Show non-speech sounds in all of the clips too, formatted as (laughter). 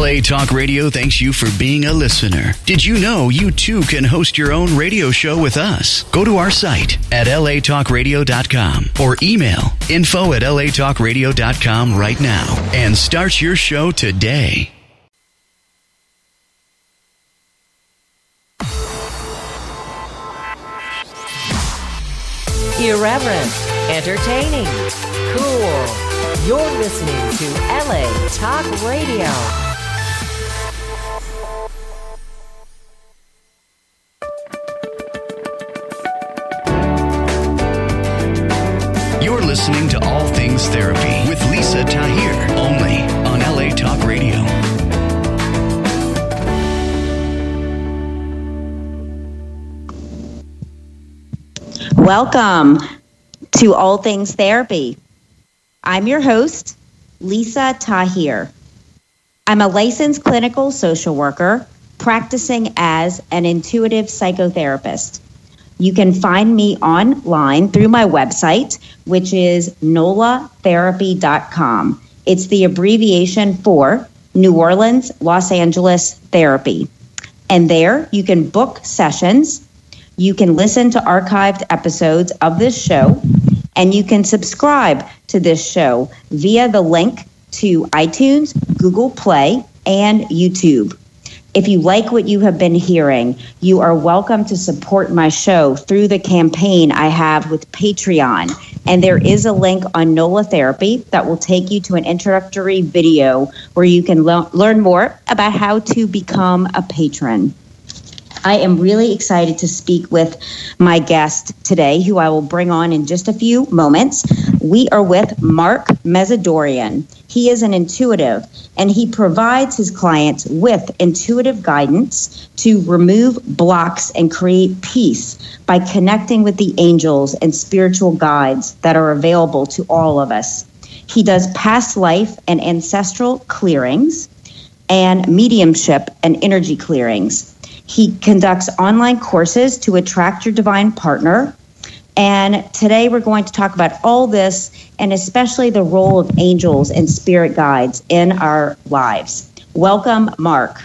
LA Talk Radio thanks you for being a listener. Did you know you too can host your own radio show with us? Go to our site at latalkradio.com or email info at latalkradio.com right now and start your show today. Irreverent, entertaining, cool. You're listening to LA Talk Radio. Listening to All Things Therapy with Lisa Tahir, only on LA Talk Radio. Welcome to All Things Therapy. I'm your host, Lisa Tahir. I'm a licensed clinical social worker practicing as an intuitive psychotherapist. You can find me online through my website, which is nolatherapy.com. It's the abbreviation for New Orleans, Los Angeles Therapy. And there you can book sessions, you can listen to archived episodes of this show, and you can subscribe to this show via the link to iTunes, Google Play, and YouTube. If you like what you have been hearing, you are welcome to support my show through the campaign I have with Patreon. And there is a link on NOLA Therapy that will take you to an introductory video where you can learn more about how to become a patron. I am really excited to speak with my guest today, who I will bring on in just a few moments. We are with Mark Mesidorian. He is an intuitive and he provides his clients with intuitive guidance to remove blocks and create peace by connecting with the angels and spiritual guides that are available to all of us. He does past life and ancestral clearings and mediumship and energy clearings. He conducts online courses to attract your divine partner. And today we're going to talk about all this and especially the role of angels and spirit guides in our lives. Welcome, Mark.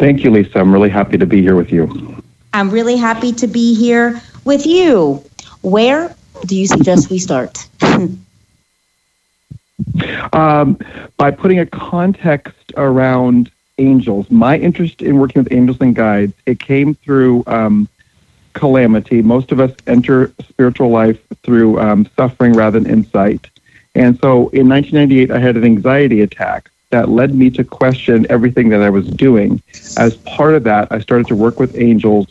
Thank you, Lisa. I'm really happy to be here with you. I'm really happy to be here with you. Where do you suggest we start? (laughs) um, by putting a context around angels. My interest in working with angels and guides, it came through um, calamity. Most of us enter spiritual life through um, suffering rather than insight. And so in 1998, I had an anxiety attack that led me to question everything that I was doing. As part of that, I started to work with angels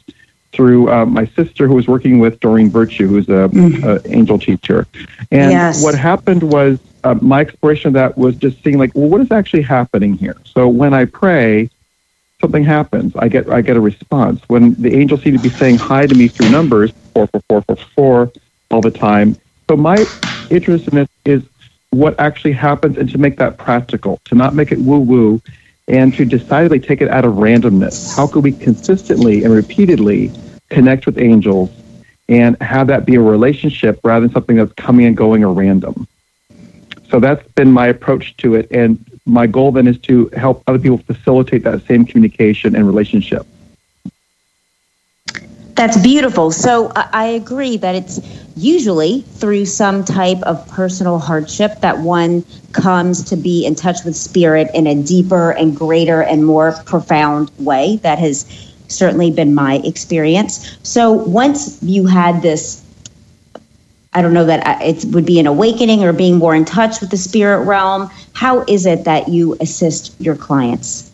through uh, my sister, who was working with Doreen Virtue, who's an mm-hmm. angel teacher. And yes. what happened was uh, my exploration of that was just seeing like, well, what is actually happening here? So when I pray, something happens. I get I get a response. When the angels seem to be saying hi to me through numbers, four four four four four, all the time. So my interest in it is what actually happens, and to make that practical, to not make it woo woo, and to decidedly take it out of randomness. How could we consistently and repeatedly connect with angels and have that be a relationship rather than something that's coming and going or random? So that's been my approach to it. And my goal then is to help other people facilitate that same communication and relationship. That's beautiful. So I agree that it's usually through some type of personal hardship that one comes to be in touch with spirit in a deeper and greater and more profound way. That has certainly been my experience. So once you had this I don't know that it would be an awakening or being more in touch with the spirit realm. How is it that you assist your clients?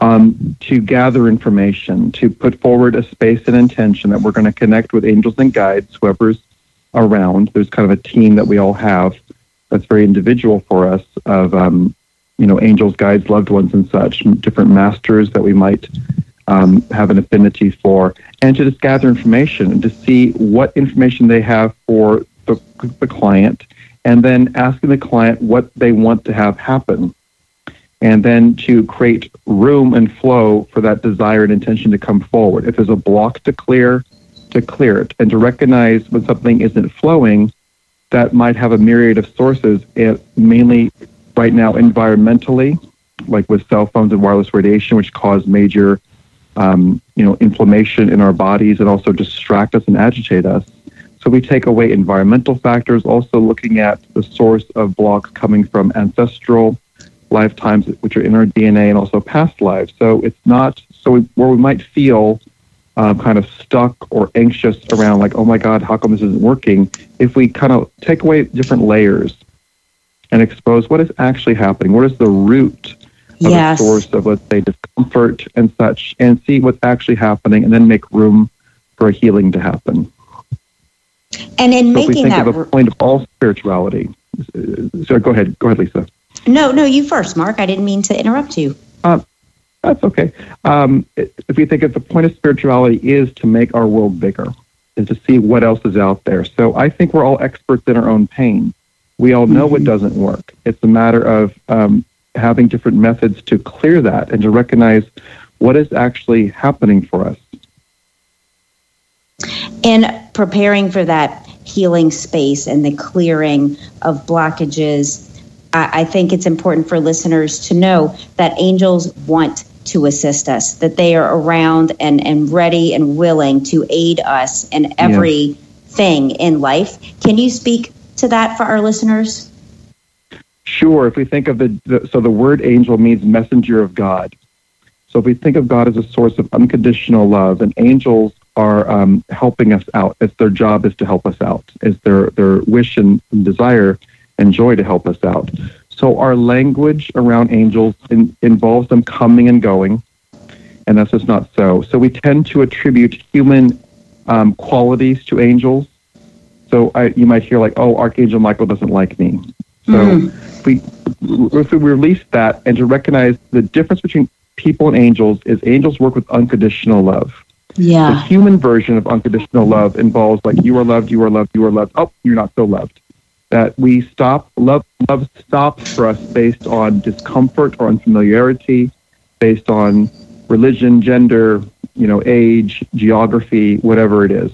Um, to gather information, to put forward a space and intention that we're going to connect with angels and guides, whoever's around. There's kind of a team that we all have that's very individual for us of, um, you know, angels, guides, loved ones, and such, different masters that we might um, have an affinity for, and to just gather information and to see what information they have for the, the client, and then asking the client what they want to have happen. And then to create room and flow for that desired intention to come forward. If there's a block to clear, to clear it, and to recognize when something isn't flowing, that might have a myriad of sources, mainly right now environmentally, like with cell phones and wireless radiation, which cause major, um, you know, inflammation in our bodies and also distract us and agitate us. So we take away environmental factors, also looking at the source of blocks coming from ancestral lifetimes, which are in our DNA, and also past lives. So it's not so we, where we might feel um, kind of stuck or anxious around, like, oh my God, how come this isn't working? If we kind of take away different layers and expose what is actually happening, what is the root Yes. the source of, let's say, discomfort and such, and see what's actually happening, and then make room for a healing to happen. And in So if we making think that, of a point of all spirituality, uh, so go ahead, go ahead, Lisa. no, no, you first, Mark. I didn't mean to interrupt you. That's okay. Um, if we think of the point of spirituality is to make our world bigger and to see what else is out there. So I think we're all experts in our own pain. We all know what doesn't work. It's a matter of um, having different methods to clear that and to recognize what is actually happening for us. in preparing for that healing space and the clearing of blockages, I, I think it's important for listeners to know that angels want to assist us, that they are around and, and ready and willing to aid us in everything in life. Can you speak to that for our listeners? Sure, if we think of the, the so the word angel means messenger of God. So if we think of God as a source of unconditional love, and angels are um, helping us out. It's their job is to help us out. It's their their wish and desire and joy to help us out. So our language around angels in, involves them coming and going, and that's just not so. So we tend to attribute human um, qualities to angels. So I, you might hear like, "Oh, Archangel Michael doesn't like me." So if we if we release that and to recognize the difference between people and angels is angels work with unconditional love. Yeah. The human version of unconditional love involves like you are loved, you are loved, you are loved. Oh, you're not so loved. That we stop love love stops for us based on discomfort or unfamiliarity, based on religion, gender, you know, age, geography, whatever it is.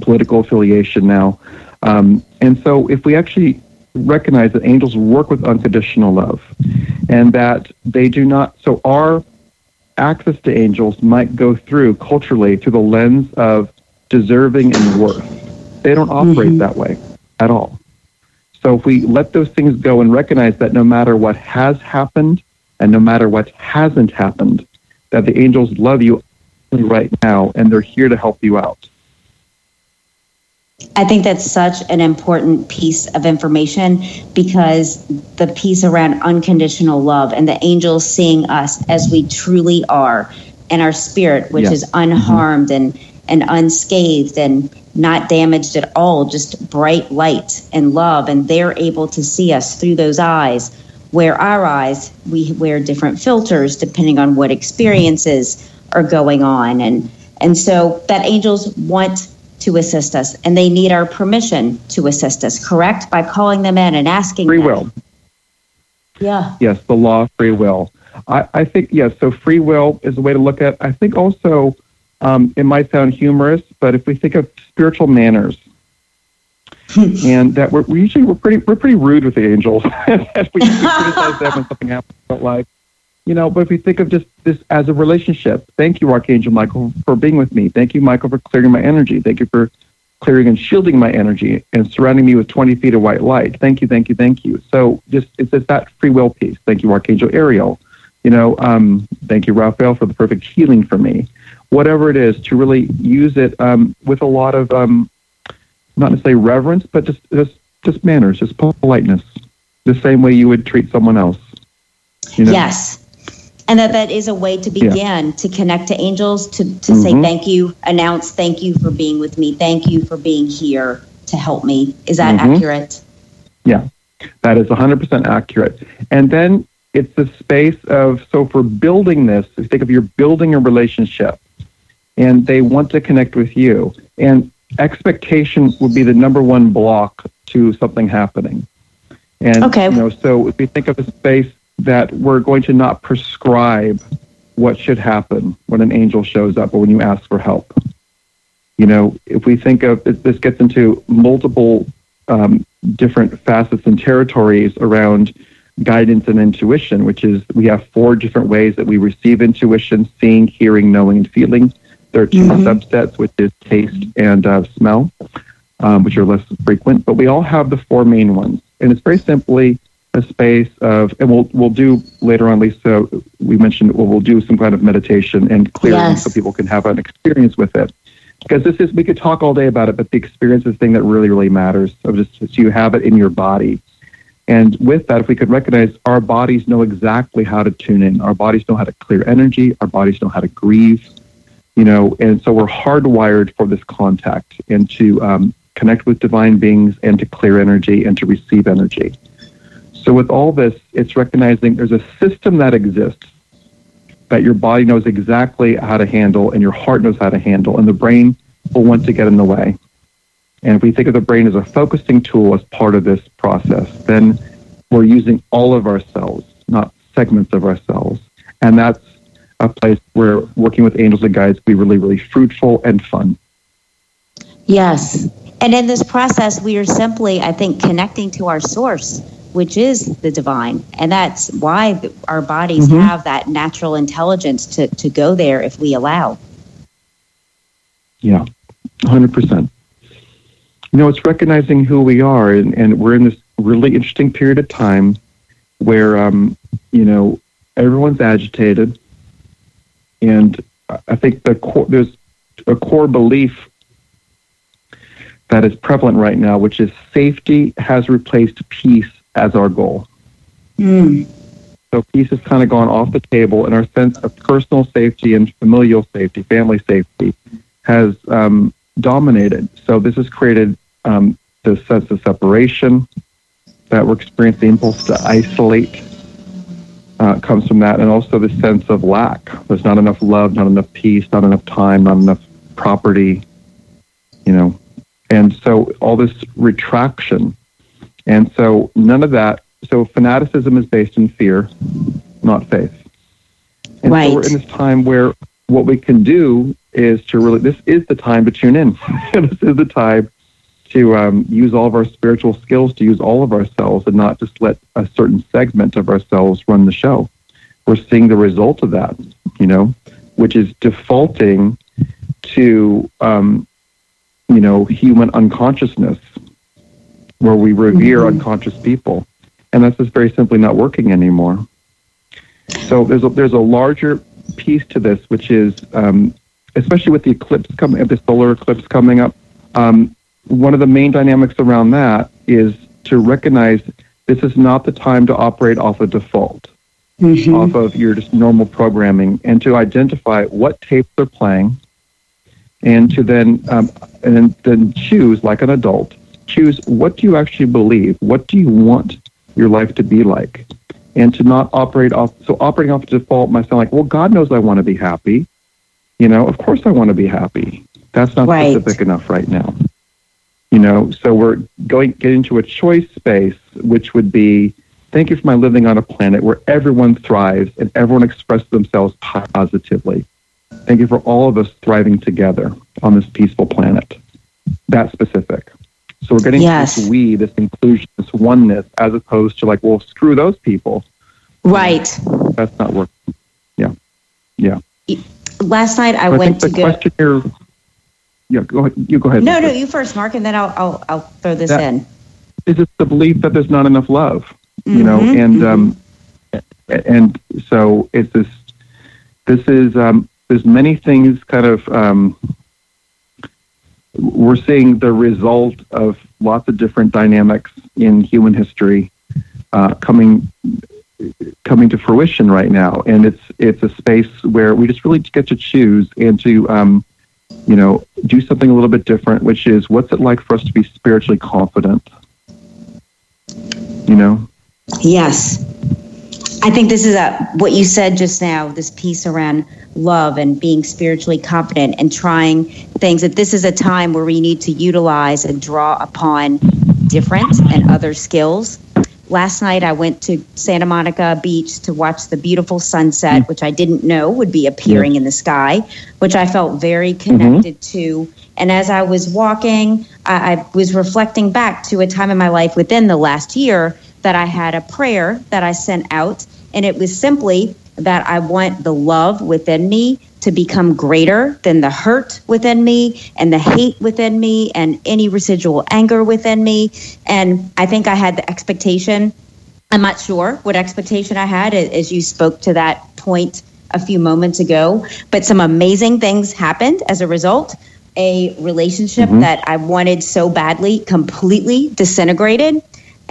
Political affiliation now. Um, and so if we actually recognize that angels work with unconditional love and that they do not so our access to angels might go through culturally through the lens of deserving and worth. They don't operate mm-hmm. that way at all. So if we let those things go and recognize that no matter what has happened and no matter what hasn't happened, that the angels love you right now and they're here to help you out. I think that's such an important piece of information because the piece around unconditional love and the angels seeing us as we truly are and our spirit, which Yeah. is unharmed and, and unscathed and not damaged at all, just bright light and love. And they're able to see us through those eyes. Where our eyes, we wear different filters depending on what experiences are going on. And, and so that angels want to assist us and they need our permission to assist us, correct? By calling them in and asking Free them. will. Yeah. Yes, the law of free will. I, I think, yes, so free will is a way to look at I think also um, it might sound humorous, but if we think of spiritual manners, (laughs) and that we're we usually we're pretty we're pretty rude with the angels. we, (laughs) we criticize them when something happens in life. You know, but if we think of just this as a relationship, thank you, Archangel Michael, for being with me. Thank you, Michael, for clearing my energy. Thank you for clearing and shielding my energy and surrounding me with 20 feet of white light. Thank you, thank you, thank you. So just it's just that free will piece. Thank you, Archangel Ariel. You know, um, thank you, Raphael, for the perfect healing for me. Whatever it is, to really use it um, with a lot of um, not necessarily reverence, but just just just manners, just politeness, the same way you would treat someone else. You know? Yes. And that that is a way to Yeah. begin to connect to angels, to, to say Mhm. thank you, announce thank you for being with me, thank you for being here to help me. Is that Mhm. accurate? Yeah, that is 100% accurate. And then it's the space of, so for building this, if you think of you're building a relationship and they want to connect with you, and expectation would be the number one block to something happening. And, Okay. you know, so if we think of a space that we're going to not prescribe what should happen when an angel shows up or when you ask for help. You know, if we think of this gets into multiple um, different facets and territories around guidance and intuition, which is we have four different ways that we receive intuition seeing, hearing, knowing, and feeling. There are 2 mm-hmm. subsets, which is taste and uh, smell, um, which are less frequent, but we all have the four main ones. And it's very simply a space of, and we'll, we'll do later on, Lisa, we mentioned well, we'll do some kind of meditation and clearing yes. so people can have an experience with it. Because this is, we could talk all day about it, but the experience is the thing that really, really matters. So just, so you have it in your body and with that, if we could recognize our bodies know exactly how to tune in, our bodies know how to clear energy, our bodies know how to grieve, you know, and so we're hardwired for this contact and to um, connect with divine beings and to clear energy and to receive energy. So with all this, it's recognizing there's a system that exists that your body knows exactly how to handle and your heart knows how to handle, and the brain will want to get in the way. And if we think of the brain as a focusing tool as part of this process, then we're using all of our cells, not segments of our cells. And that's a place where working with angels and guides can be really, really fruitful and fun. Yes. And in this process, we are simply, I think, connecting to our source, which is the divine. And that's why our bodies mm-hmm. have that natural intelligence to, to go there if we allow. Yeah, 100% you know, it's recognizing who we are, and, and we're in this really interesting period of time where, um, you know, everyone's agitated, and I think the core, there's a core belief that is prevalent right now, which is safety has replaced peace as our goal. Mm. So peace has kind of gone off the table, and our sense of personal safety and familial safety, family safety, has um, dominated. So this has created um, the sense of separation that we're experiencing, the impulse to isolate uh, comes from that, and also the sense of lack. There's not enough love, not enough peace, not enough time, not enough property, you know. And so all this retraction. And so none of that, so fanaticism is based in fear, not faith. And right. so we're in this time where what we can do is to really, this is the time to tune in. (laughs) this is the time to um, use all of our spiritual skills to use all of ourselves and not just let a certain segment of ourselves run the show. We're seeing the result of that, you know, which is defaulting to, um, you know, human unconsciousness, where we revere mm-hmm. unconscious people, and that's just very simply not working anymore. So there's a, there's a larger piece to this, which is um, especially with the eclipse coming, the solar eclipse coming up. Um, one of the main dynamics around that is to recognize this is not the time to operate off a default, mm-hmm. off of your just normal programming, and to identify what tapes they're playing, and to then um, and then choose like an adult, choose what do you actually believe, what do you want your life to be like, and to not operate off. So operating off default might sound like, well, God knows I want to be happy. You know, of course I want to be happy. That's not right. specific enough right now. You know, so we're going get into a choice space, which would be thank you for my living on a planet where everyone thrives and everyone expresses themselves positively. Thank you for all of us thriving together on this peaceful planet. That specific. So we're getting yes. this we, this inclusion, this oneness, as opposed to like, well, screw those people. Right. That's not working. Yeah. Yeah. Last night I, I went to go. Question here, yeah, go ahead. You go ahead. No, no, you first, Mark, and then I'll I'll, I'll throw this that, in. Is it the belief that there's not enough love? Mm-hmm, you know, mm-hmm, and mm-hmm. um, and so it's this. This is um, there's many things kind of. Um, we're seeing the result of lots of different dynamics in human history uh, coming coming to fruition right now, and it's it's a space where we just really get to choose and to um, you know, do something a little bit different, which is what's it like for us to be spiritually confident? You know? Yes. I think this is a what you said just now, this piece around love and being spiritually confident and trying things that this is a time where we need to utilize and draw upon different and other skills last night I went to Santa Monica Beach to watch the beautiful sunset, mm-hmm. which I didn't know would be appearing in the sky, which I felt very connected mm-hmm. to. And as I was walking, I, I was reflecting back to a time in my life within the last year that I had a prayer that I sent out. And it was simply that I want the love within me to become greater than the hurt within me and the hate within me and any residual anger within me. And I think I had the expectation. I'm not sure what expectation I had as you spoke to that point a few moments ago, but some amazing things happened as a result. A relationship mm-hmm. that I wanted so badly completely disintegrated.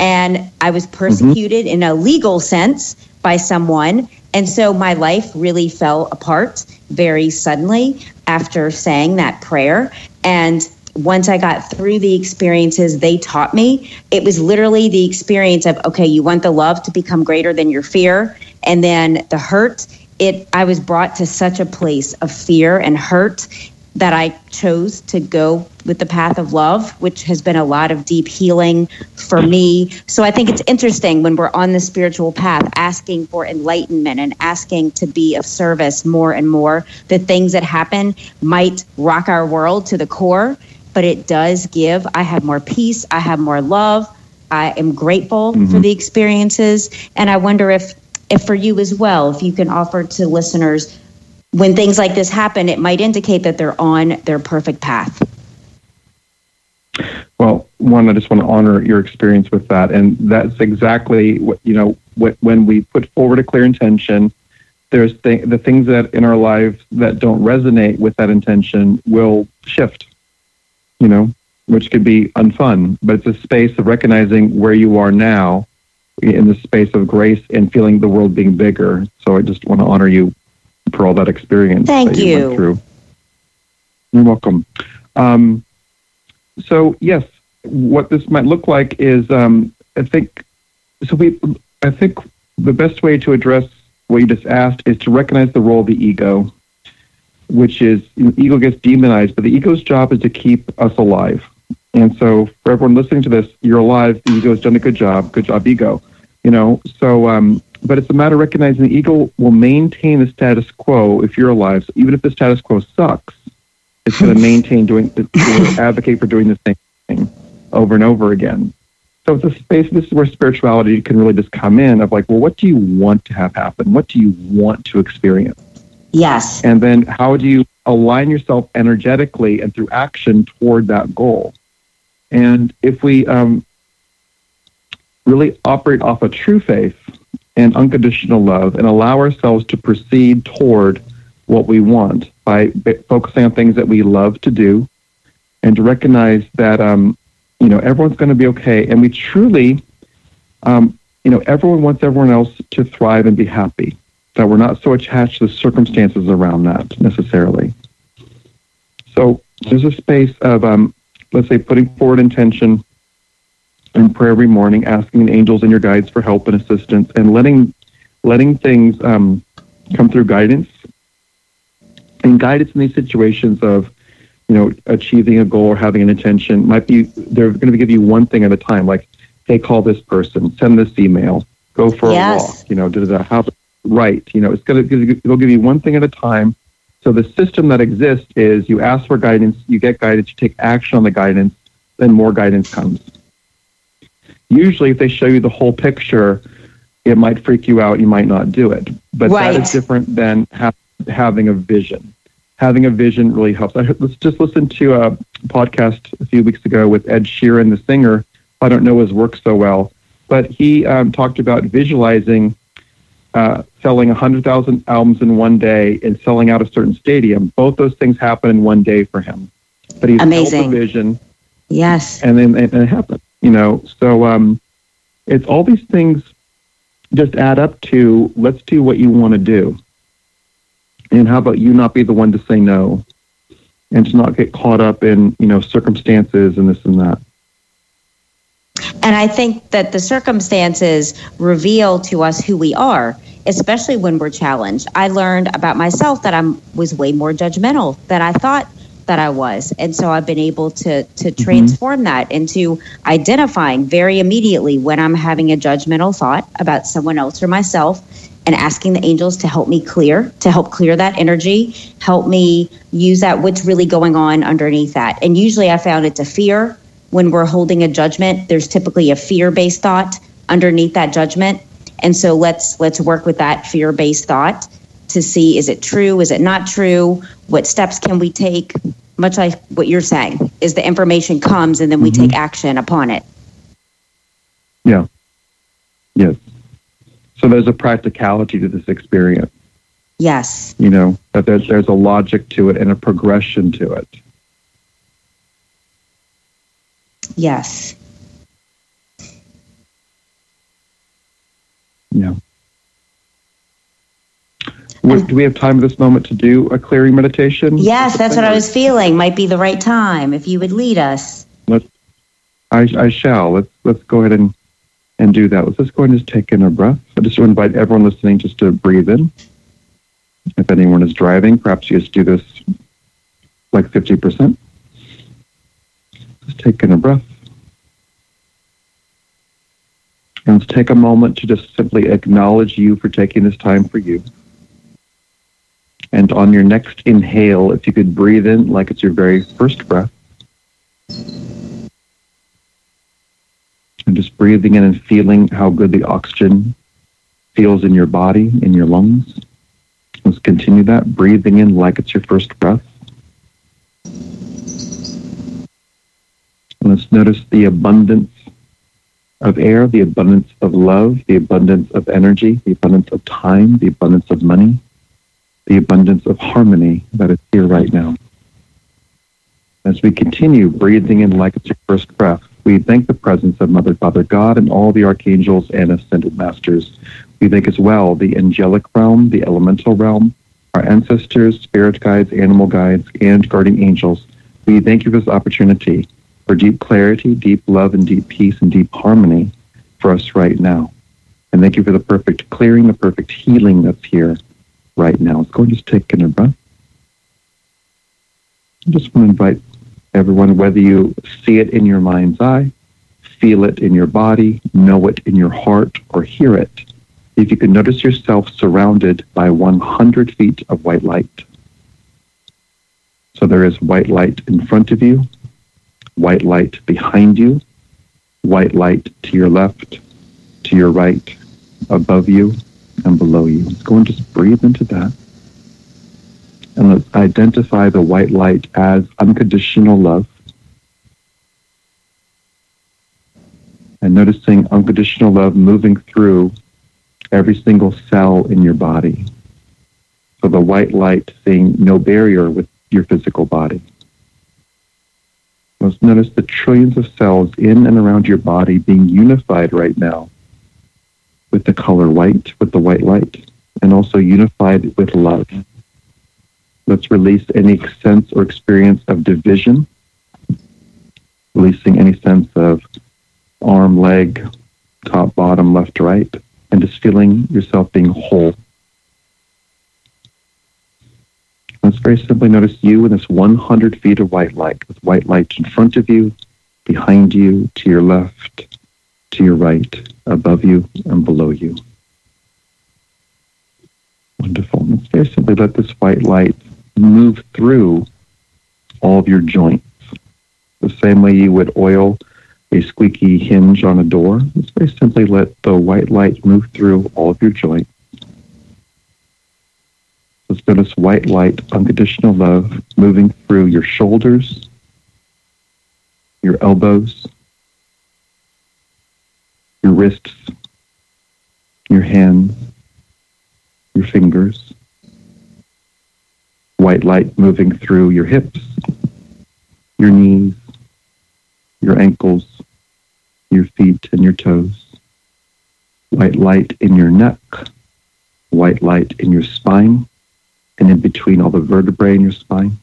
And I was persecuted mm-hmm. in a legal sense by someone and so my life really fell apart very suddenly after saying that prayer. And once I got through the experiences they taught me, it was literally the experience of, okay, you want the love to become greater than your fear. And then the hurt, it, I was brought to such a place of fear and hurt that I chose to go with the path of love, which has been a lot of deep healing for me. So I think it's interesting when we're on the spiritual path, asking for enlightenment and asking to be of service more and more. The things that happen might rock our world to the core, but it does give. I have more peace, I have more love. I am grateful mm-hmm. for the experiences. And I wonder if, if for you as well, if you can offer to listeners when things like this happen, it might indicate that they're on their perfect path. Well, one, I just want to honor your experience with that, and that's exactly what you know. When we put forward a clear intention, there's th- the things that in our lives that don't resonate with that intention will shift. You know, which could be unfun, but it's a space of recognizing where you are now in the space of grace and feeling the world being bigger. So I just want to honor you for all that experience. Thank that you. you. Went through. You're welcome. Um, so yes, what this might look like is, um, I think, so we, I think the best way to address what you just asked is to recognize the role of the ego, which is you know, ego gets demonized, but the ego's job is to keep us alive. And so, for everyone listening to this, you're alive. The ego's done a good job. Good job, ego. You know. So, um, but it's a matter of recognizing the ego will maintain the status quo if you're alive. So even if the status quo sucks, it's going (laughs) to maintain doing, advocate for doing the same thing over and over again. So it's a space. This is where spirituality can really just come in. Of like, well, what do you want to have happen? What do you want to experience? Yes. And then how do you align yourself energetically and through action toward that goal? And if we um, really operate off a true faith and unconditional love and allow ourselves to proceed toward what we want by focusing on things that we love to do and to recognize that um, you know everyone's going to be okay and we truly um, you know everyone wants everyone else to thrive and be happy. That we're not so attached to the circumstances around that necessarily. So there's a space of um, let's say putting forward intention in prayer every morning, asking the angels and your guides for help and assistance, and letting letting things um, come through guidance. And guidance in these situations of you know achieving a goal or having an intention might be they're going to give you one thing at a time like hey call this person send this email go for yes. a walk you know da, da, how right you know it's going to it'll give you one thing at a time. So the system that exists is you ask for guidance you get guidance you take action on the guidance then more guidance comes Usually, if they show you the whole picture, it might freak you out. You might not do it. But right. that is different than ha- having a vision. Having a vision really helps. I, let's just listen to a podcast a few weeks ago with Ed Sheeran, the singer. I don't know his work so well, but he um, talked about visualizing uh, selling 100,000 albums in one day and selling out a certain stadium. Both those things happen in one day for him. But he's Amazing. a vision. Yes. And then and it happens you know so um, it's all these things just add up to let's do what you want to do. And how about you not be the one to say no? And to not get caught up in you know circumstances and this and that. And i think that the circumstances reveal to us who we are especially when we're challenged. I learned about myself that i was way more judgmental than i thought that I was. And so I've been able to to Mm-hmm. transform that into identifying very immediately when I'm having a judgmental thought about someone else or myself and asking the angels to help me clear, to help clear that energy, help me use that what's really going on underneath that. And usually I found it's a fear when we're holding a judgment, there's typically a fear-based thought underneath that judgment. And so let's let's work with that fear-based thought to see is it true, is it not true, what steps can we take? Much like what you're saying, is the information comes and then we take mm-hmm. action upon it. Yeah. Yes. So there's a practicality to this experience, Yes. you know, that there's, there's a logic to it and a progression to it. Yes. Yeah. Would, mm. do we have time at this moment to do a clearing meditation? Yes, that's what I was feeling. Might be the right time if you would lead us. I, I shall. Let's let's go ahead and and do that. Let's just go ahead and just take in a breath. I just invite everyone listening just to breathe in. If anyone is driving, perhaps you just do this like fifty percent. Just take in a breath. And let's take a moment to just simply acknowledge you for taking this time for you. And on your next inhale, if you could breathe in like it's your very first breath. And just breathing in and feeling how good the oxygen feels in your body, in your lungs. Let's continue that, breathing in like it's your first breath. And let's notice the abundance of air, the abundance of love, the abundance of energy, the abundance of time, the abundance of money, the abundance of harmony that is here right now. As we continue breathing in like it's your first breath, we thank the presence of Mother, Father God, and all the archangels and ascended masters. We thank as well the angelic realm, the elemental realm, our ancestors, spirit guides, animal guides, and guardian angels. We thank you for this opportunity for deep clarity, deep love, and deep peace and deep harmony for us right now. And thank you for the perfect clearing, the perfect healing that's here right now. Let's go just take a breath. I just want to invite everyone, whether you see it in your mind's eye, feel it in your body, know it in your heart, or hear it, if you can notice yourself surrounded by 100 feet of white light. So there is white light in front of you, white light behind you, white light to your left, to your right, above you, and below you. Let's go and just breathe into that. And let's identify the white light as unconditional love. And noticing unconditional love moving through every single cell in your body. So the white light seeing no barrier with your physical body. Let's notice the trillions of cells in and around your body being unified right now with the color white, with the white light, and also unified with love. Let's release any sense or experience of division, releasing any sense of arm, leg, top, bottom, left, right, and just feeling yourself being whole. Let's very simply notice you in this 100 feet of white light, with white light in front of you, behind you, to your left, to your right, above you, and below you. Wonderful. Let's very simply let this white light move through all of your joints. The same way you would oil a squeaky hinge on a door. Let's very simply let the white light move through all of your joints. Let's notice white light, unconditional love, moving through your shoulders, your elbows, your wrists, your hands, your fingers. White light moving through your hips, your knees, your ankles, your feet, and your toes. White light in your neck, white light in your spine, and in between all the vertebrae in your spine,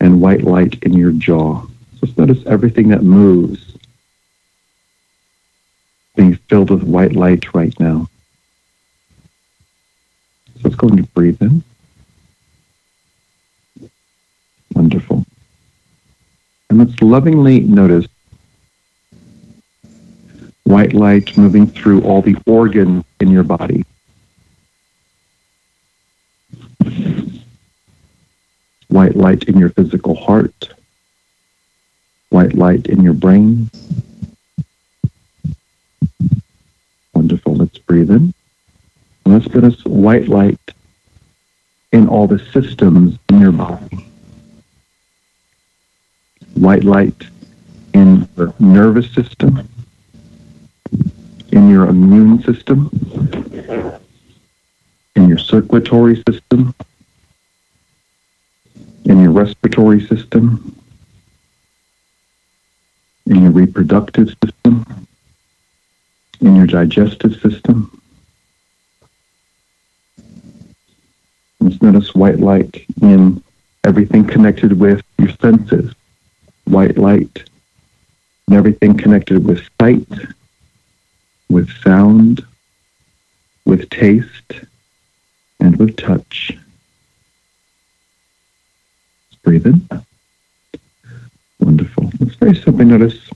and white light in your jaw. Just notice everything that moves being filled with white light right now. So let's go and breathe in. Wonderful. And let's lovingly notice white light moving through all the organs in your body. White light in your physical heart, white light in your brain. Breathe in. Let's put us white light in all the systems in your body. White light in the nervous system, in your immune system, in your circulatory system, in your respiratory system, in your reproductive system, in your digestive system. Let's notice white light in everything connected with your senses. White light and everything connected with sight, with sound, with taste, and with touch. Let's breathe in. Wonderful. Let's very simply notice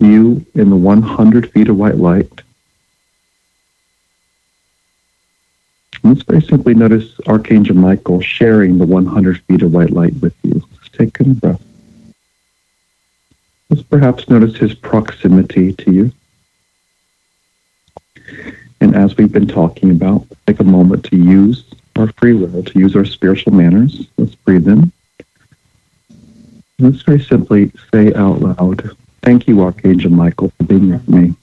you in the 100 feet of white light. Let's very simply notice Archangel Michael sharing the 100 feet of white light with you. Let's take a breath. Let's perhaps notice his proximity to you. And as we've been talking about, take a moment to use our free will, to use our spiritual manners. Let's breathe in. Let's very simply say out loud, Thank you, Archangel Michael, for being with me.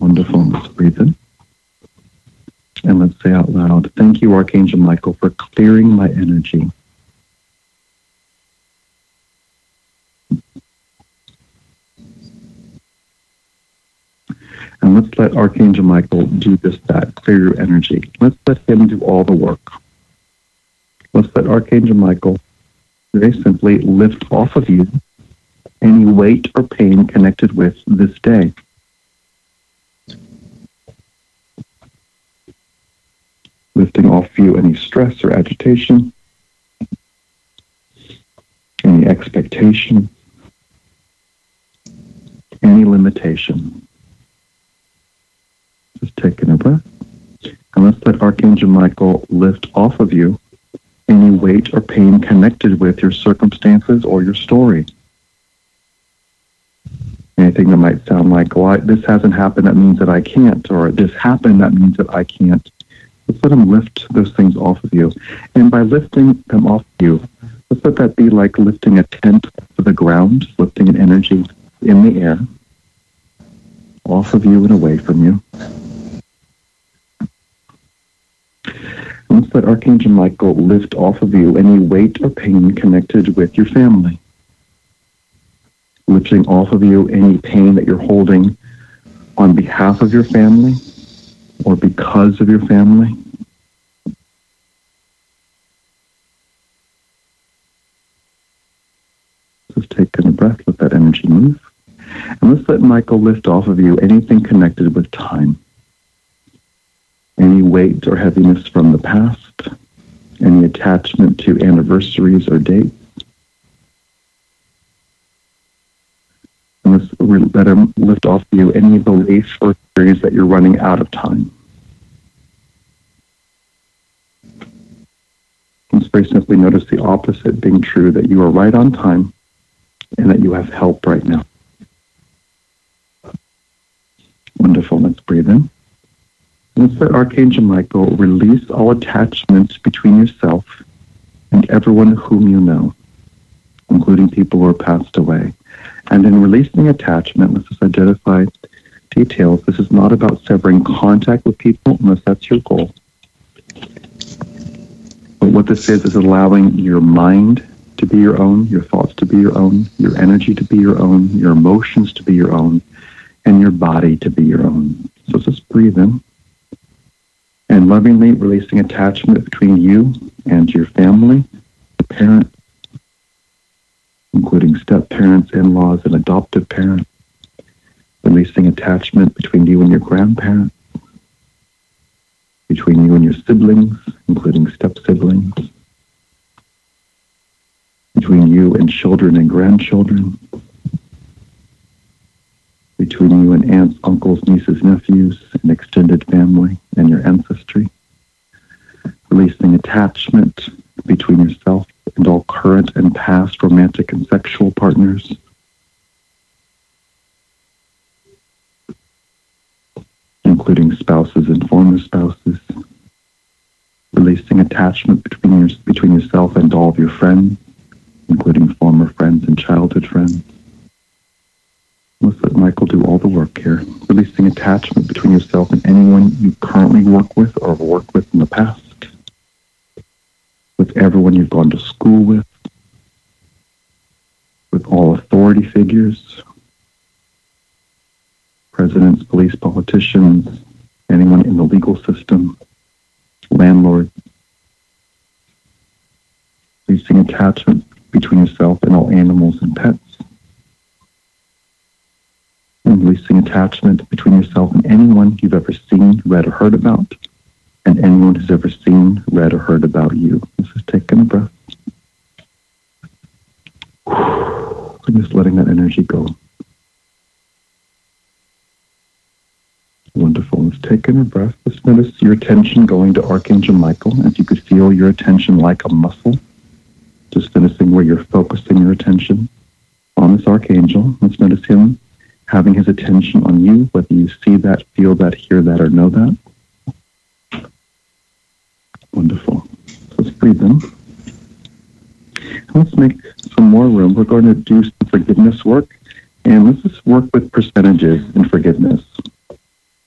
Wonderful. Let's breathe in. And let's say out loud, Thank you, Archangel Michael, for clearing my energy. And let's let Archangel Michael do just that, clear your energy. Let's let him do all the work. Let's let Archangel Michael very simply lift off of you any weight or pain connected with this day. Lifting off you any stress or agitation, any expectation, any limitation. Just taking a breath. And let's let Archangel Michael lift off of you any weight or pain connected with your circumstances or your story. Anything that might sound like, well, I, this hasn't happened, that means that I can't, or this happened, that means that I can't. Let's let him lift those things off of you. And by lifting them off of you, let's let that be like lifting a tent to the ground, lifting an energy in the air, off of you and away from you. Let Archangel Michael lift off of you any weight or pain connected with your family. Lifting off of you any pain that you're holding on behalf of your family or because of your family. Just take a breath, let that energy move. And let's let Michael lift off of you anything connected with time any weight or heaviness from the past, any attachment to anniversaries or dates. And let's let him lift off you any beliefs or theories that you're running out of time. Let's very simply notice the opposite being true, that you are right on time and that you have help right now. Wonderful. Let's breathe in. Let's Archangel Michael release all attachments between yourself and everyone whom you know, including people who are passed away. And in releasing attachment, let's just identify details. This is not about severing contact with people unless that's your goal. But what this is, is allowing your mind to be your own, your thoughts to be your own, your energy to be your own, your emotions to be your own, and your body to be your own. So just breathe in and lovingly releasing attachment between you and your family, parents, including step parents, in laws, and adoptive parents, releasing attachment between you and your grandparents, between you and your siblings, including step siblings, between you and children and grandchildren, between you and aunts, uncles, nieces, nephews, and extended family and your ancestry, releasing attachment between yourself and all current and past romantic and sexual partners. including spouses and former spouses, releasing attachment between, your, between yourself and all of your friends, including former friends and childhood friends. Let's let Michael do all the work here, releasing attachment between yourself and anyone you currently work with or have worked with in the past, with everyone you've gone to school with, with all authority figures, presidents, police, politicians, anyone in the legal system, landlords, releasing attachment between yourself and all animals and pets, and releasing attachment between yourself and anyone you've ever seen, read, or heard about, and anyone who's ever seen, read, or heard about you. Let's just take a breath. And just letting that energy go. Wonderful. Let's take in a breath. Let's notice your attention going to Archangel Michael as you could feel your attention like a muscle. Just noticing where you're focusing your attention on this Archangel. Let's notice him having his attention on you, whether you see that, feel that, hear that, or know that. Wonderful. Let's breathe in. Let's make some more room. We're going to do some forgiveness work, and let's just work with percentages in forgiveness.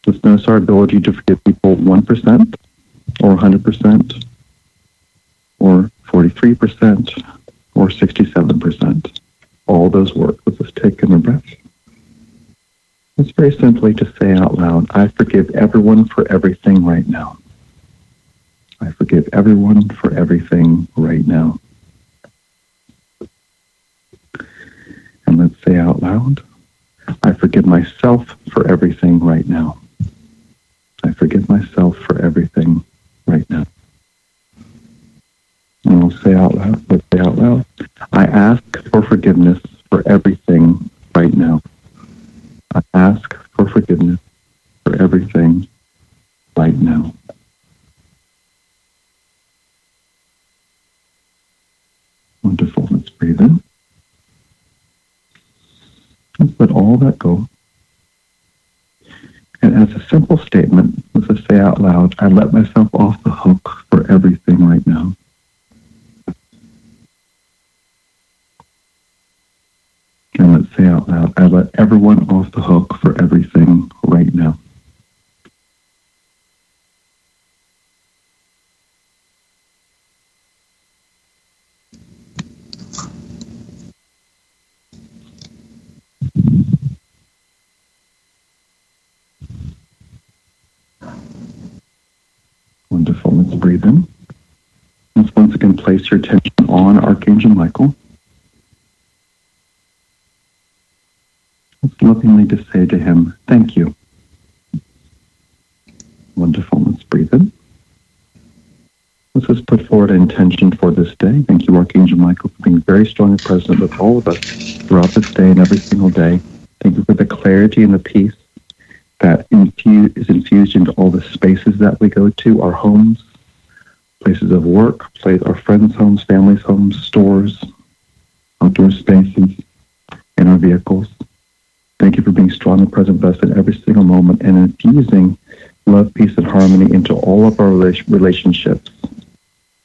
Let's notice our ability to forgive people 1% or 100% or 43% or 67%. All those work. Let's just take in a breath. It's very simply to say out loud, I forgive everyone for everything right now. I forgive everyone for everything right now. And let's say out loud, I forgive myself for everything right now. I forgive myself for everything right now. And we'll say out loud, let's say out loud, I ask for forgiveness for everything right now. I ask for forgiveness for everything right now. Wonderful. Let's breathe in. Let's let all that go. And as a simple statement, let's just say out loud, I let myself off the hook for everything right now. Let's say out loud, I let everyone off the hook for everything right now. Wonderful. Let's breathe in. Let's once again place your attention on Archangel Michael. Lovingly to say to him, thank you. Wonderful. Let's breathe in. Let's just put forward an intention for this day. Thank you, Archangel Michael, for being very strong and present with all of us throughout this day and every single day. Thank you for the clarity and the peace that is infused into all the spaces that we go to, our homes, places of work, place, our friends' homes, families' homes, stores, outdoor spaces, and our vehicles. Thank you for being strong and present with us in every single moment and infusing love, peace, and harmony into all of our relationships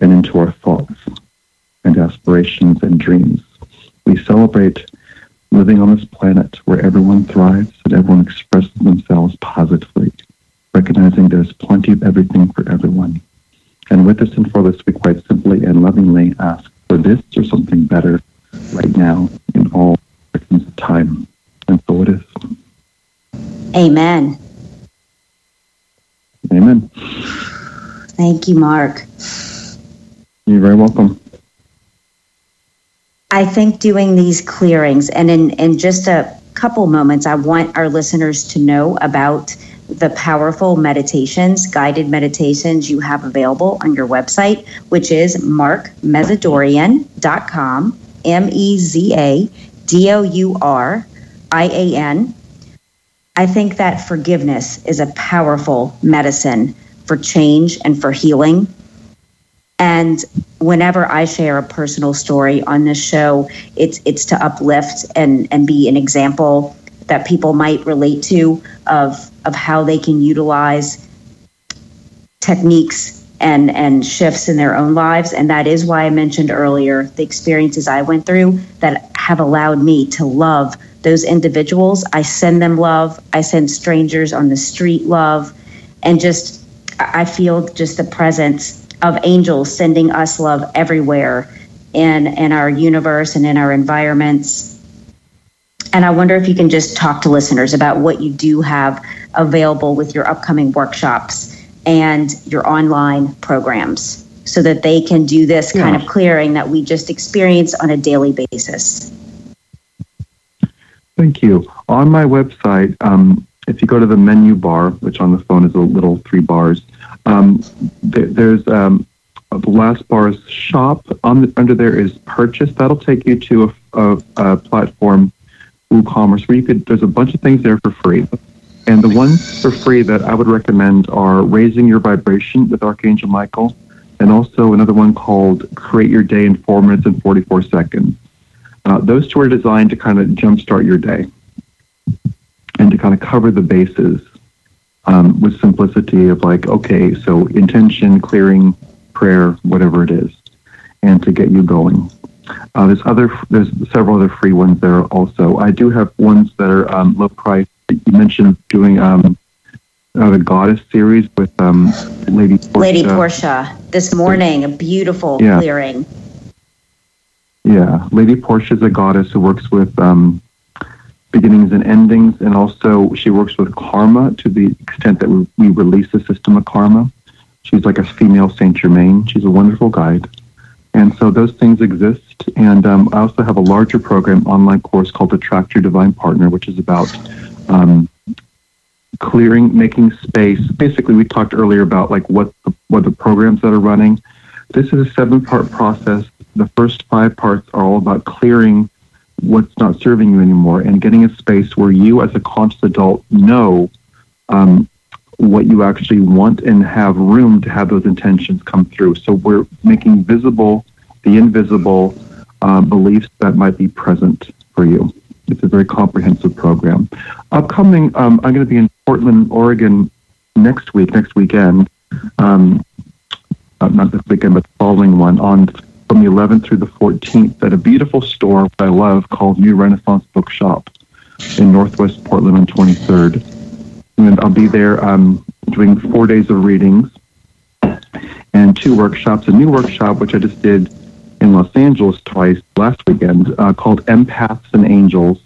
and into our thoughts and aspirations and dreams. We celebrate living on this planet where everyone thrives and everyone expresses themselves positively, recognizing there's plenty of everything for everyone. And with this and for this, we quite simply and lovingly ask for this or something better right now in all seconds of time. So it is. Amen. Amen. Thank you, Mark. You're very welcome. I think doing these clearings, and in, in just a couple moments, I want our listeners to know about the powerful meditations, guided meditations you have available on your website, which is markmezadourian.com, M E Z A D O U R I A N. I think that forgiveness is a powerful medicine for change and for healing. And whenever I share a personal story on this show, it's it's to uplift and and be an example that people might relate to of of how they can utilize techniques and and shifts in their own lives and that is why I mentioned earlier the experiences I went through that have allowed me to love those individuals I send them love I send strangers on the street love and just I feel just the presence of angels sending us love everywhere in in our universe and in our environments. And I wonder if you can just talk to listeners about what you do have available with your upcoming workshops and your online programs so that they can do this yeah. kind of clearing that we just experience on a daily basis. Thank you. On my website, um, if you go to the menu bar, which on the phone is a little three bars, um, th- there's um, the last bar is shop. On the, under there is purchase. That'll take you to a, a, a platform, WooCommerce, where you could. There's a bunch of things there for free, and the ones for free that I would recommend are raising your vibration with Archangel Michael, and also another one called Create Your Day in Four Minutes and 44 Seconds. Uh, those two are designed to kind of jumpstart your day and to kind of cover the bases um, with simplicity of like, okay, so intention, clearing, prayer, whatever it is, and to get you going. Uh, there's other, there's several other free ones there also. I do have ones that are um, low price. You mentioned doing um, uh, the Goddess series with um, Lady Portia. Lady Portia this morning, a beautiful yeah. clearing. Yeah, Lady Portia is a goddess who works with um, beginnings and endings, and also she works with karma to the extent that we, release the system of karma. She's like a female Saint Germain. She's a wonderful guide. And so those things exist. And um, I also have a larger program, online course called Attract Your Divine Partner, which is about um, clearing, making space. Basically, we talked earlier about like what the, what the programs that are running. This is a seven part process. The first five parts are all about clearing what's not serving you anymore and getting a space where you as a conscious adult know um, what you actually want and have room to have those intentions come through. So we're making visible the invisible uh, beliefs that might be present for you. It's a very comprehensive program. Upcoming, um, I'm going to be in Portland, Oregon next week, next weekend. Um, uh, not this weekend, but the following one on from the 11th through the 14th at a beautiful store I love called New Renaissance Bookshop in Northwest Portland on 23rd. And I'll be there um, doing four days of readings and two workshops. A new workshop, which I just did in Los Angeles twice last weekend, uh, called Empaths and Angels.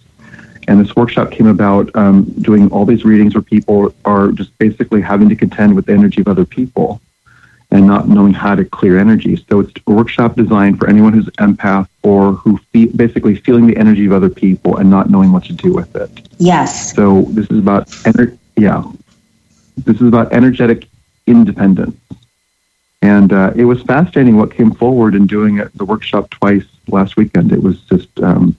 And this workshop came about um, doing all these readings where people are just basically having to contend with the energy of other people and not knowing how to clear energy. So it's a workshop designed for anyone who's empath or who fe- basically feeling the energy of other people and not knowing what to do with it. Yes. So this is about ener- yeah, this is about energetic independence. And uh, it was fascinating what came forward in doing it, the workshop twice last weekend. It was just um,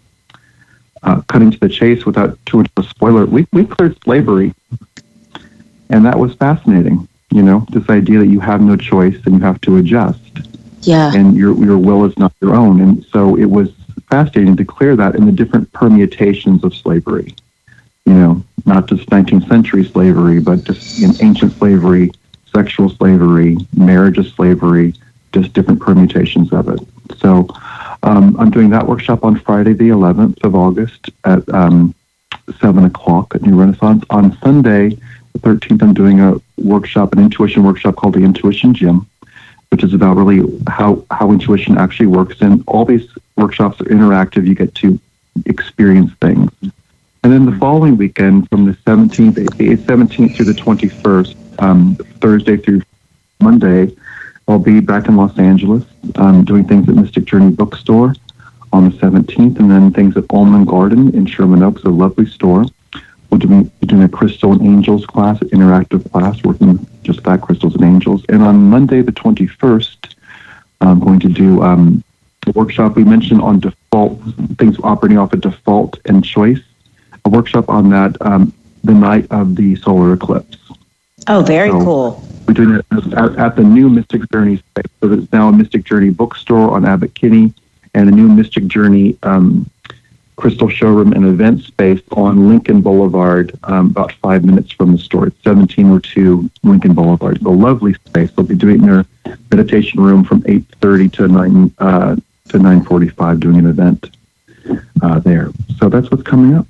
uh, cutting to the chase without too much of a spoiler. We, we cleared slavery, and that was fascinating you know, this idea that you have no choice and you have to adjust. Yeah. And your your will is not your own. And so it was fascinating to clear that in the different permutations of slavery. You know, not just 19th century slavery, but just in ancient slavery, sexual slavery, marriage of slavery, just different permutations of it. So um, I'm doing that workshop on Friday, the 11th of August at um, 7 o'clock at New Renaissance. On Sunday, the 13th, I'm doing a workshop, an intuition workshop called the Intuition Gym, which is about really how, how intuition actually works. And all these workshops are interactive. You get to experience things. And then the following weekend, from the 17th, 17th through the 21st, um, Thursday through Monday, I'll be back in Los Angeles um, doing things at Mystic Journey Bookstore on the 17th, and then things at Almond Garden in Sherman Oaks, a lovely store we're doing, doing a crystal and angels class, an interactive class, working just that crystals and angels. And on Monday, the 21st, I'm going to do um, a workshop we mentioned on default things operating off a default and choice. A workshop on that um, the night of the solar eclipse. Oh, very so cool. We're doing it at, at, the new Mystic Journey space. So there's now a Mystic Journey bookstore on Abbott Kinney and a new Mystic Journey um, crystal showroom and event space on Lincoln Boulevard, um, about five minutes from the store. It's 1702 Lincoln Boulevard. It's a lovely space. They'll be doing their meditation room from 8.30 to 9 uh, to 9.45 doing an event uh, there. So that's what's coming up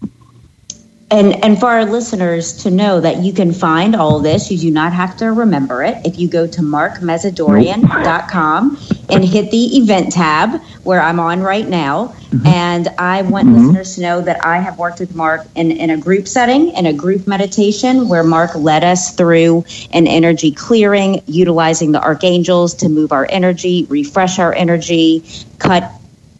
and and for our listeners to know that you can find all this you do not have to remember it if you go to markmezadourian.com and hit the event tab where i'm on right now mm-hmm. and i want mm-hmm. listeners to know that i have worked with mark in, in a group setting in a group meditation where mark led us through an energy clearing utilizing the archangels to move our energy refresh our energy cut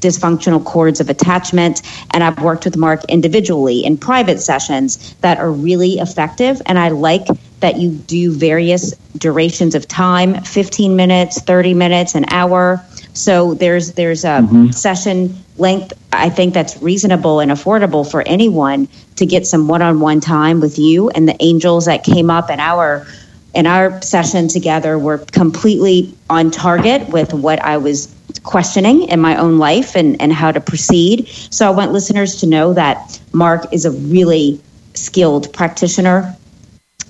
dysfunctional cords of attachment. And I've worked with Mark individually in private sessions that are really effective. And I like that you do various durations of time 15 minutes, 30 minutes, an hour. So there's there's a mm-hmm. session length I think that's reasonable and affordable for anyone to get some one-on-one time with you and the angels that came up in our in our session together were completely on target with what I was questioning in my own life and, and how to proceed. So I want listeners to know that Mark is a really skilled practitioner.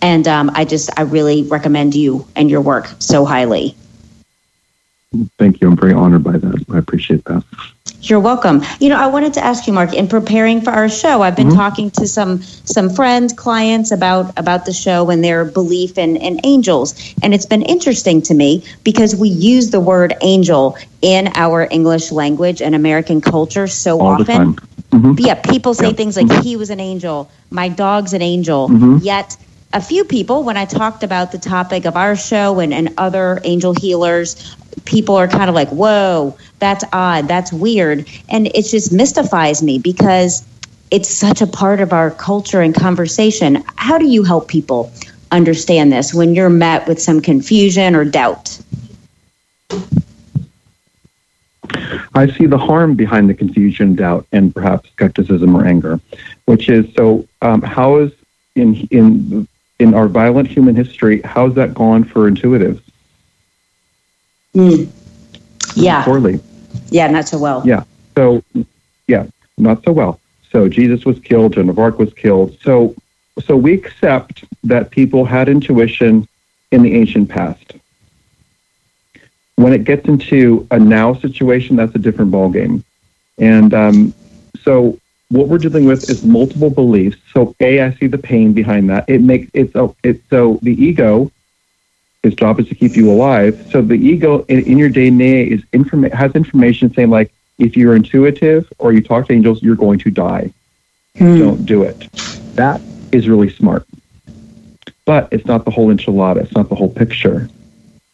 And um, I just, I really recommend you and your work so highly. Thank you. I'm very honored by that. I appreciate that. You're welcome. You know, I wanted to ask you, Mark, in preparing for our show, I've been mm-hmm. talking to some some friends, clients about about the show and their belief in, in angels. And it's been interesting to me because we use the word angel in our English language and American culture so All often. Mm-hmm. Yeah, people say things like mm-hmm. he was an angel, my dog's an angel. Mm-hmm. Yet a few people, when I talked about the topic of our show and, and other angel healers, people are kind of like, whoa, that's odd, that's weird. And it just mystifies me because it's such a part of our culture and conversation. How do you help people understand this when you're met with some confusion or doubt? I see the harm behind the confusion, doubt, and perhaps skepticism or anger, which is so. Um, how is in in in our violent human history? How's that gone for intuitives? Mm. Yeah. Poorly. Yeah, not so well. Yeah. So, yeah, not so well. So Jesus was killed, Joan of Arc was killed. So, so we accept that people had intuition in the ancient past. When it gets into a now situation, that's a different ballgame. And um, so what we're dealing with is multiple beliefs. So A, I see the pain behind that. It makes it's so it's so the ego his job is to keep you alive. So the ego in, in your DNA is informa- has information saying like, if you're intuitive or you talk to angels, you're going to die. Hmm. Don't do it. That is really smart. But it's not the whole enchilada. It's not the whole picture.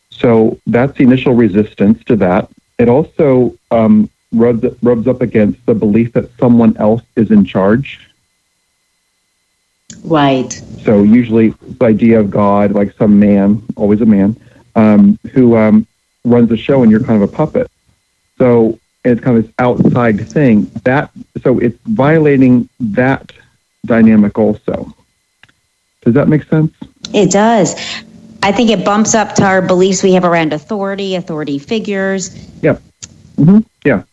So that's the initial resistance to that. It also um, rubs, rubs up against the belief that someone else is in charge Right. So usually the idea of God, like some man, always a man, um, who um, runs the show and you're kind of a puppet. So it's kind of this outside thing. That so it's violating that dynamic also. Does that make sense? It does. I think it bumps up to our beliefs we have around authority, authority figures. Yeah. Mm-hmm. Yeah.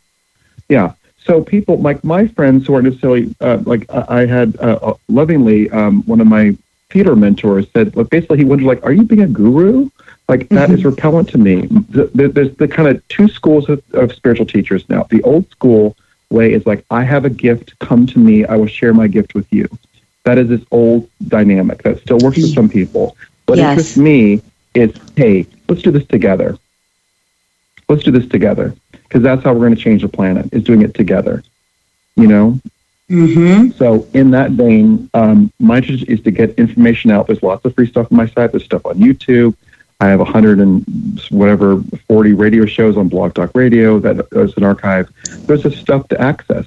Yeah. So people like my friends who aren't necessarily uh, like I had uh, uh, lovingly um, one of my theater mentors said, look, basically he wondered like, are you being a guru? Like that mm-hmm. is repellent to me. The, the, there's the kind of two schools of, of spiritual teachers now. The old school way is like, I have a gift, come to me, I will share my gift with you. That is this old dynamic that still works for some people. but yes. interests me is, hey, let's do this together. Let's do this together because that's how we're going to change the planet is doing it together you know? Mm-hmm. so in that vein um, my interest is to get information out. There's lots of free stuff on my site. There's stuff on youtube. I have 100 and whatever 40 radio shows on blog talk radio that is an archive. There's just stuff to access.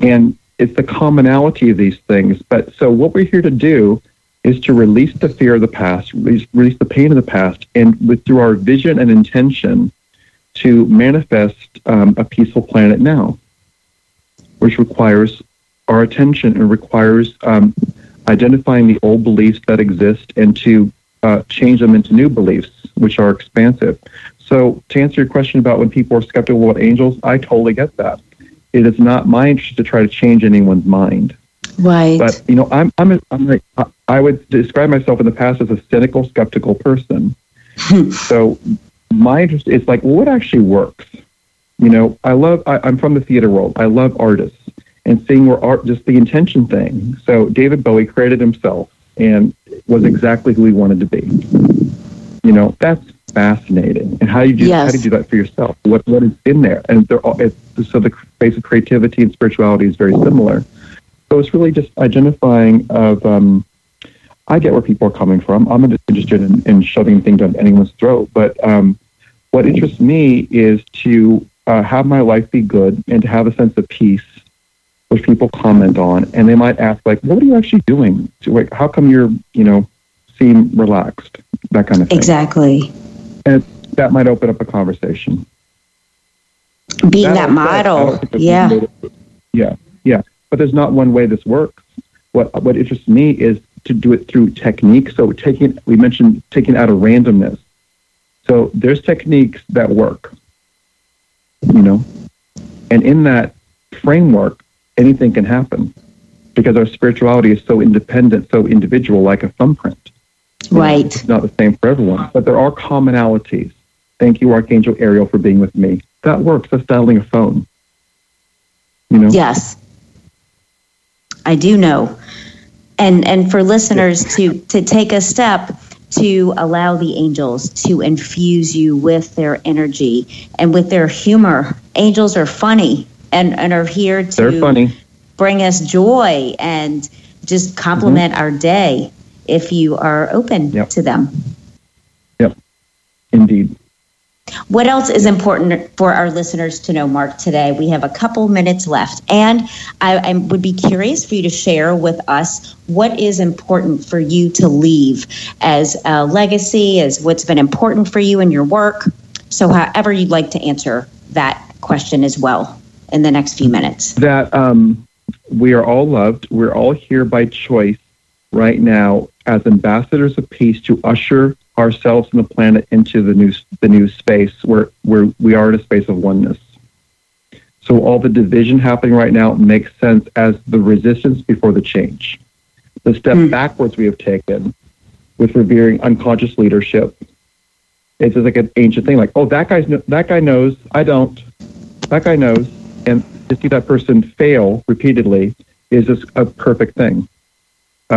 And it's the commonality of these things. But so what we're here to do is to release the fear of the past, release, release the pain of the past, and with through our vision and intention to manifest um, a peaceful planet now, which requires our attention and requires um, identifying the old beliefs that exist and to uh, change them into new beliefs, which are expansive. So, to answer your question about when people are skeptical about angels, I totally get that. It is not my interest to try to change anyone's mind. Right. But you know, I'm I'm a, I'm I would describe myself in the past as a cynical, skeptical person. (laughs) so my interest is like, what actually works? You know, I love. I, I'm from the theater world. I love artists and seeing where art, just the intention thing. So David Bowie created himself and was exactly who he wanted to be. You know, that's fascinating. And how do you do Yes. how do you do that for yourself? What what is in there? And they're all, it's, so the space of creativity and spirituality is very similar. So it's really just identifying of. Um, I get where people are coming from. I'm not interested in, in shoving things down anyone's throat, but um, what interests me is to uh, have my life be good and to have a sense of peace, which people comment on, and they might ask like, "What are you actually doing? To, like, how come you're, you know, seem relaxed?" That kind of thing. exactly. And that might open up a conversation. Being that, said, model. Yeah. one way to- yeah, yeah. But there's not one way this works. What what interests me is to do it through technique. So taking we mentioned taking out of randomness. So there's techniques that work. You know, and in that framework, anything can happen because our spirituality is so independent, so individual, like a thumbprint. Right. It's not the same for everyone, but there are commonalities. Thank you, Archangel Ariel, for being with me. That works. That's dialing a phone. You know? Yes. I do know. And and for listeners to to take a step to allow the angels to infuse you with their energy and with their humor. Angels are funny and, and are here to They're funny. bring us joy and just complement mm-hmm. our day if you are open Yep. to them. Yep, indeed. What else is important for our listeners to know, Mark, today? We have a couple minutes left. And I, I would be curious for you to share with us what is important for you to leave as a legacy, as what's been important for you in your work. So, however, you'd like to answer that question as well in the next few minutes. That um, we are all loved. We're all here by choice right now as ambassadors of peace to usher ourselves and the planet into the new the new space where where we are in a space of oneness. So all the division happening right now makes sense as the resistance before the change. The step Hmm. backwards we have taken with revering unconscious leadership. It's just like an ancient thing, like, oh, that guy's kn- that guy knows, I don't. That guy knows, and to see that person fail repeatedly is just a perfect thing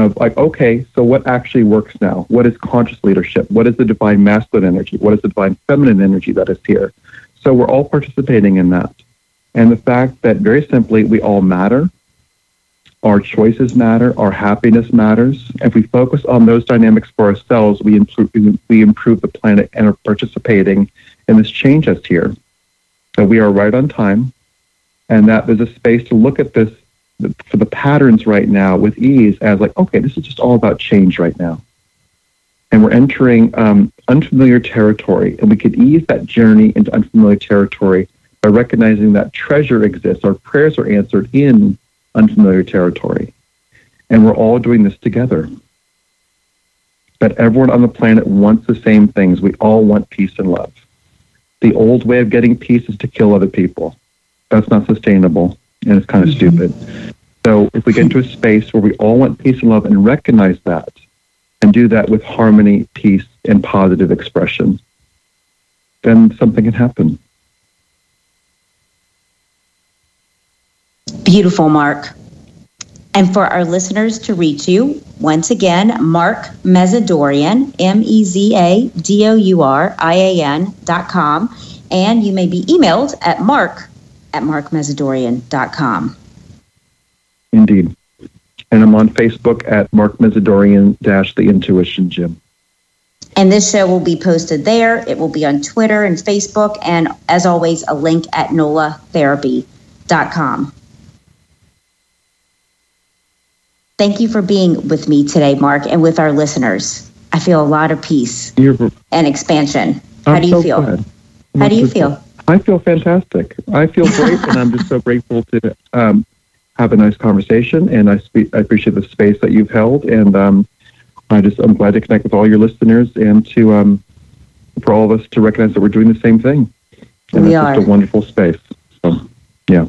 of like, okay, so what actually works now? What is conscious leadership? What is the divine masculine energy? What is the divine feminine energy that is here? So we're all participating in that. And the fact that very simply we all matter, our choices matter, our happiness matters. If we focus on those dynamics for ourselves, we improve, we improve the planet and are participating in this change that's here. So we are right on time, and that there's a space to look at this for the patterns right now with ease as like, okay, this is just all about change right now. And we're entering um, unfamiliar territory, and we could ease that journey into unfamiliar territory by recognizing that treasure exists. Our prayers are answered in unfamiliar territory. And we're all doing this together. That everyone on the planet wants the same things. We all want peace and love. The old way of getting peace is to kill other people. That's not sustainable and it's kind of mm-hmm. stupid. So if we get into a space where we all want peace and love and recognize that and do that with harmony, peace, and positive expression, then something can happen. Beautiful, Mark. And for our listeners to reach you, once again, Mark Mezadourian, M E Z A D O U R I A N dot com. And you may be emailed at mark at markmezadourian.com. Indeed. And I'm on Facebook at Mark Mezadourian dash the Intuition Gym. And this show will be posted there. It will be on Twitter and Facebook. And as always, a link at nolatherapy.com. Thank you for being with me today, Mark, and with our listeners. I feel a lot of peace You're, and expansion. How I'm do you so feel? glad. How do you feel? I feel fantastic. I feel great, and I'm just so grateful to um, have a nice conversation. And I, spe- I appreciate the space that you've held, and um, I just I'm glad to connect with all your listeners and to um, for all of us to recognize that we're doing the same thing. And We it's are. just a wonderful space. So, yeah,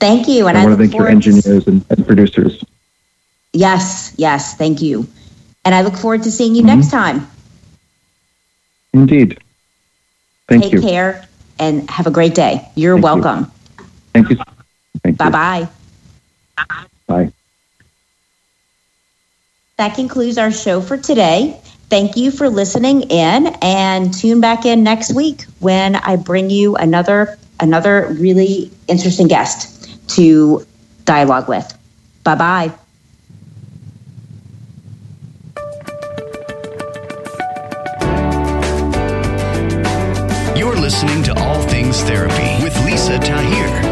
Thank you, and I I, want to thank your engineers and, and producers. yes, yes, thank you, and I look forward to seeing you Mhm. next time. Indeed. Thank Take you. Take care and have a great day. You're Thank you. welcome. Thank you. Thank Bye you. bye. Bye. That concludes our show for today. Thank you for listening in and tune back in next week when I bring you another another really interesting guest to dialogue with. Bye bye listening to All Things Therapy with Lisa Tahir,